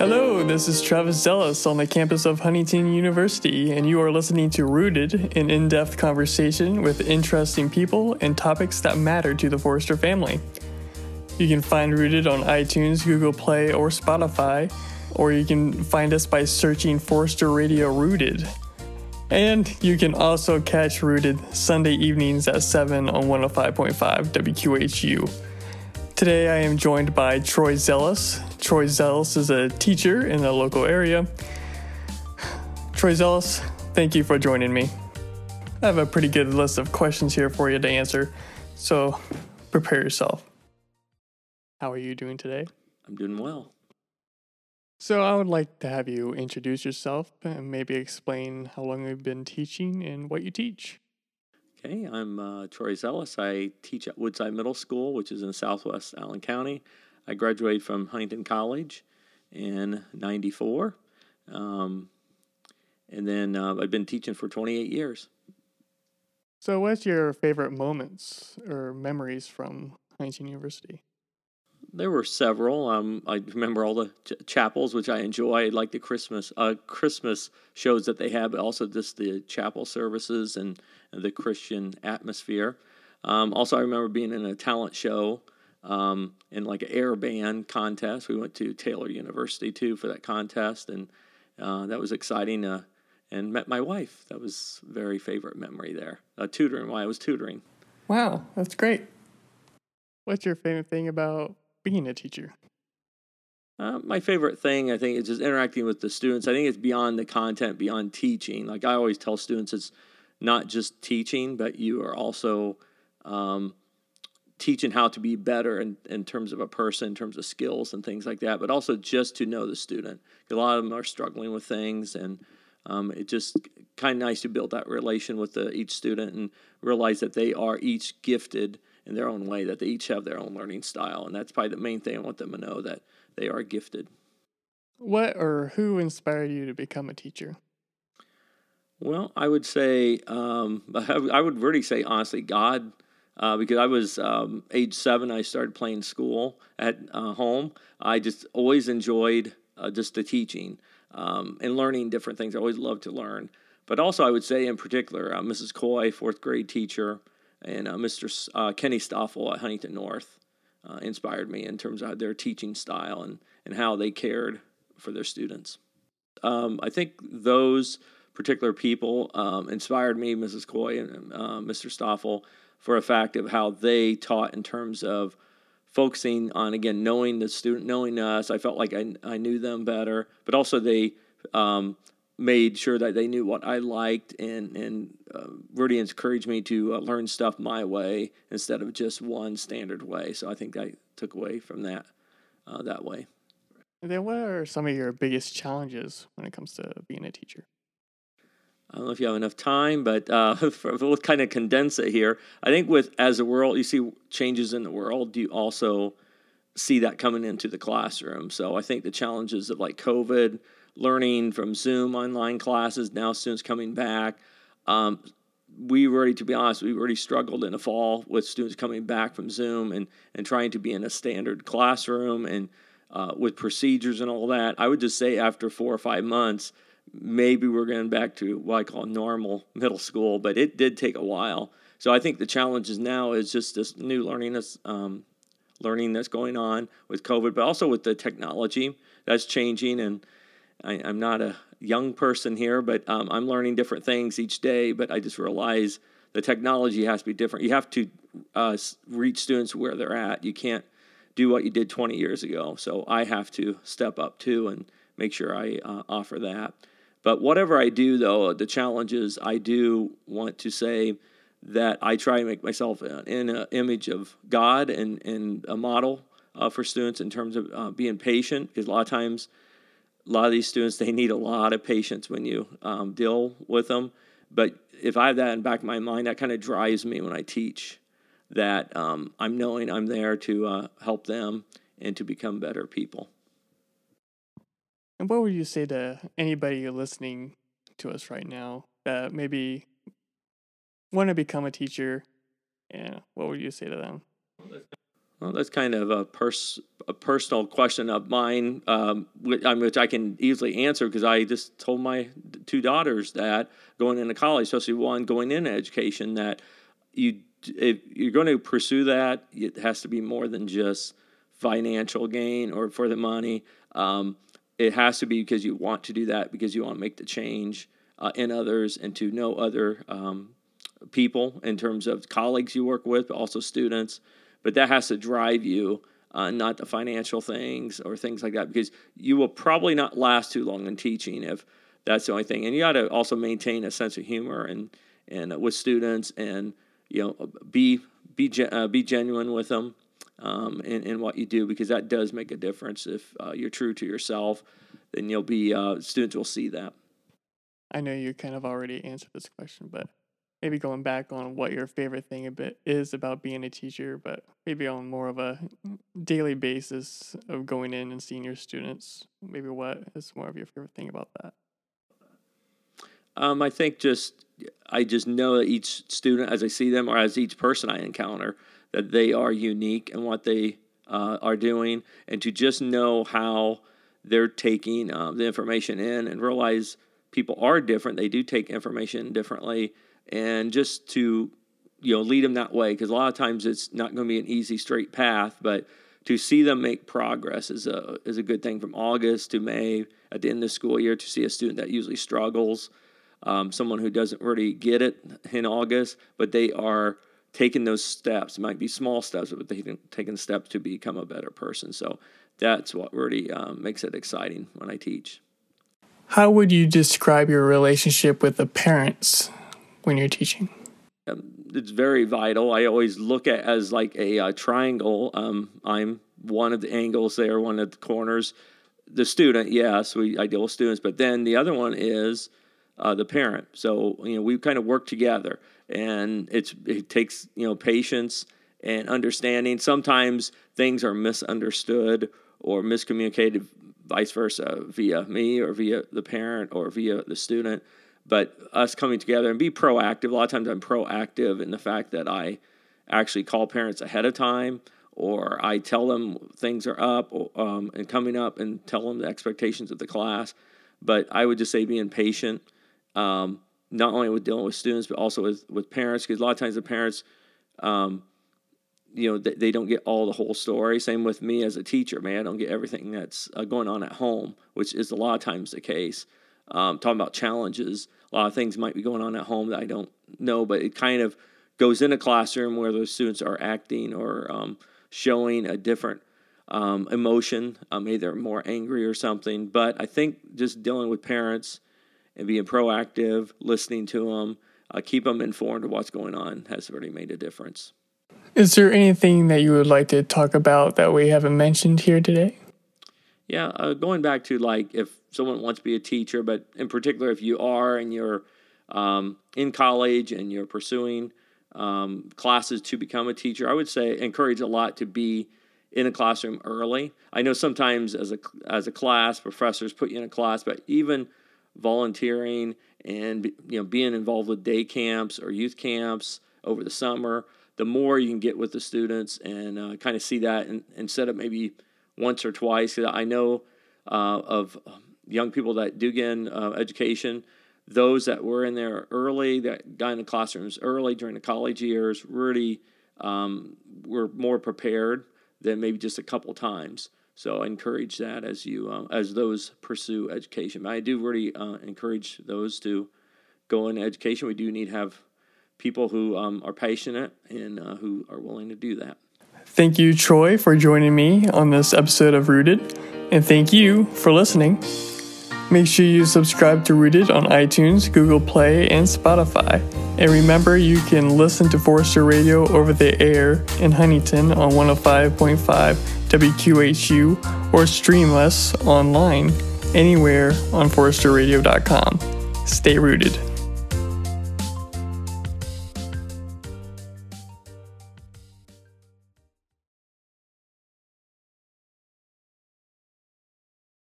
Hello, this is Travis Szelis on the campus of Huntington University, and you are listening to Rooted, an in depth conversation with interesting people and topics that matter to the Forester family. You can find Rooted on iTunes, Google Play, or Spotify, or you can find us by searching Forester Radio Rooted. And you can also catch Rooted Sunday evenings at 7 on 105.5 WQHU. Today I am joined by Troy Szelis. Troy Szelis is a teacher in the local area. Troy Szelis, thank you for joining me. I have a pretty good list of questions here for you to answer, so prepare yourself. How are you doing today? I'm doing well. So, I would like to have you introduce yourself and maybe explain how long you've been teaching and what you teach. Okay, I'm uh, Troy Szelis. I teach at Woodside Middle School, which is in southwest Allen County. I graduated from Huntington College in 94. Um, and then uh, I've been teaching for 28 years. So, what's your favorite moments or memories from Huntington University? There were several. Um, I remember all the ch- chapels, which I enjoy, I like the Christmas uh, Christmas shows that they have, but also just the chapel services and, and the Christian atmosphere. Um, also, I remember being in a talent show um, in like an air band contest. We went to Taylor University too for that contest, and uh, that was exciting. Uh, and met my wife. That was very favorite memory there. Uh, tutoring while I was tutoring. Wow, that's great. What's your favorite thing about being a teacher? Uh, my favorite thing, I think, is just interacting with the students. I think it's beyond the content, beyond teaching. Like I always tell students, it's not just teaching, but you are also um, teaching how to be better in, in terms of a person, in terms of skills and things like that, but also just to know the student. A lot of them are struggling with things, and um, it's just kind of nice to build that relation with the, each student and realize that they are each gifted in their own way, that they each have their own learning style. And that's probably the main thing I want them to know that they are gifted. What or who inspired you to become a teacher? Well, I would say, um, I would really say, honestly, God, uh, because I was um, age seven, I started playing school at uh, home. I just always enjoyed uh, just the teaching um, and learning different things. I always loved to learn. But also, I would say, in particular, uh, Mrs. Coy, fourth grade teacher, and uh, Mr. S- uh, Kenny Stoffel at Huntington North inspired me in terms of their teaching style and, and how they cared for their students. Um, I think those particular people um, inspired me, Mrs. Coy and Mr. Stoffel, for a fact of how they taught in terms of focusing on again knowing the student, knowing us. I felt like I I knew them better, but also they um, made sure that they knew what I liked and and uh, really encouraged me to uh, learn stuff my way instead of just one standard way. So I think I took away from that uh, that way. Then, what are some of your biggest challenges when it comes to being a teacher? I don't know if you have enough time, but uh, we'll kind of condense it here. I think with as the world, you see changes in the world, you also see that coming into the classroom. So I think the challenges of like COVID, learning from Zoom online classes, now students coming back. Um, we already, to be honest, we already struggled in the fall with students coming back from Zoom and, and trying to be in a standard classroom and uh, with procedures and all that. I would just say after four or five months, maybe we're going back to what I call normal middle school, but it did take a while. So I think the challenge is now is just this new learning that's um, learning that's going on with COVID, but also with the technology that's changing. And I, am not a young person here, but um, I'm learning different things each day. But I just realize the technology has to be different. You have to uh, reach students where they're at. You can't do what you did 20 years ago. So I have to step up too and make sure I uh, offer that. But whatever I do, though, the challenge is I do want to say that I try to make myself in an image of God and, and a model uh, for students in terms of uh, being patient, because a lot of times, a lot of these students, they need a lot of patience when you um, deal with them. But if I have that in the back of my mind, that kind of drives me when I teach that um, I'm knowing I'm there to uh, help them and to become better people. And what would you say to anybody listening to us right now that maybe want to become a teacher? And what would you say to them? Well, that's kind of a pers- a personal question of mine, um, which, which I can easily answer because I just told my two daughters that going into college, especially one going into education, that you if you're going to pursue that, it has to be more than just financial gain or for the money. Um, it has to be because you want to do that because you want to make the change uh, in others and to know other um, people in terms of colleagues you work with, but also students. But that has to drive you, uh, not the financial things or things like that, because you will probably not last too long in teaching if that's the only thing. And you got to also maintain a sense of humor and and uh, with students and you know be be uh, be genuine with them um, in, in what you do because that does make a difference. If uh, you're true to yourself, then you'll be uh, students will see that. I know you kind of already answered this question, but maybe going back on what your favorite thing a bit is about being a teacher, but maybe on more of a daily basis of going in and seeing your students. Maybe what is more of your favorite thing about that? Um, I think just I just know that each student, as I see them, or as each person I encounter, that they are unique in what they uh, are doing, and to just know how they're taking uh, the information in and realize people are different. They do take information differently, and just to you know lead them that way because a lot of times it's not going to be an easy straight path, but to see them make progress is a is a good thing from August to May at the end of the school year to see a student that usually struggles, um, someone who doesn't really get it in August, but they are taking those steps. It might be small steps, but taking taking steps to become a better person. So that's what really um, makes it exciting when I teach. How would you describe your relationship with the parents when you're teaching? Um, it's very vital. I always look at as like a, a uh, triangle. Um, I'm one of the angles there, one of the corners. The student, yes, we I deal with students, but then the other one is uh, the parent. So you know we kind of work together, and it's it takes you know patience and understanding. Sometimes things are misunderstood or miscommunicated vice versa via me or via the parent or via the student. But us coming together and be proactive. A lot of times I'm proactive in the fact that I actually call parents ahead of time or I tell them things are up um, and coming up and tell them the expectations of the class. But I would just say being patient, um, not only with dealing with students, but also with, with parents, because a lot of times the parents um, you know they, they don't get all the whole story. Same with me as a teacher man. I don't get everything that's uh, going on at home which is a lot of times the case. Um, talking about challenges a lot of things might be going on at home that i don't know but it kind of goes in a classroom where those students are acting or um, showing a different um, emotion. Um, maybe they're more angry or something but i think just dealing with parents and being proactive listening to them uh, keep them informed of what's going on has already made a difference is there anything that you would like to talk about that we haven't mentioned here today? Yeah, uh, going back to like if someone wants to be a teacher, but in particular, if you are and you're um, in college and you're pursuing um, classes to become a teacher, I would say encourage a lot to be in a classroom early. I know sometimes as a as a class, professors put you in a class, but even volunteering and you know being involved with day camps or youth camps over the summer the more you can get with the students and uh, kind of see that and, instead of maybe once or twice. I know uh, of young people that do get in uh, education, those that were in there early, that got in the classrooms early during the college years, really um, were more prepared than maybe just a couple times. So I encourage that as you uh, as those pursue education. I do really uh, encourage those to go into education. We do need to have people who um, are passionate and uh, who are willing to do that. Thank you, Troy, for joining me on this episode of Rooted, and thank you for listening. Make sure you subscribe to Rooted on iTunes, Google Play, and Spotify. And remember, you can listen to Forester Radio over the air in Huntington on 105.5 WQHU or stream us online anywhere on ForesterRadio.com. Stay rooted.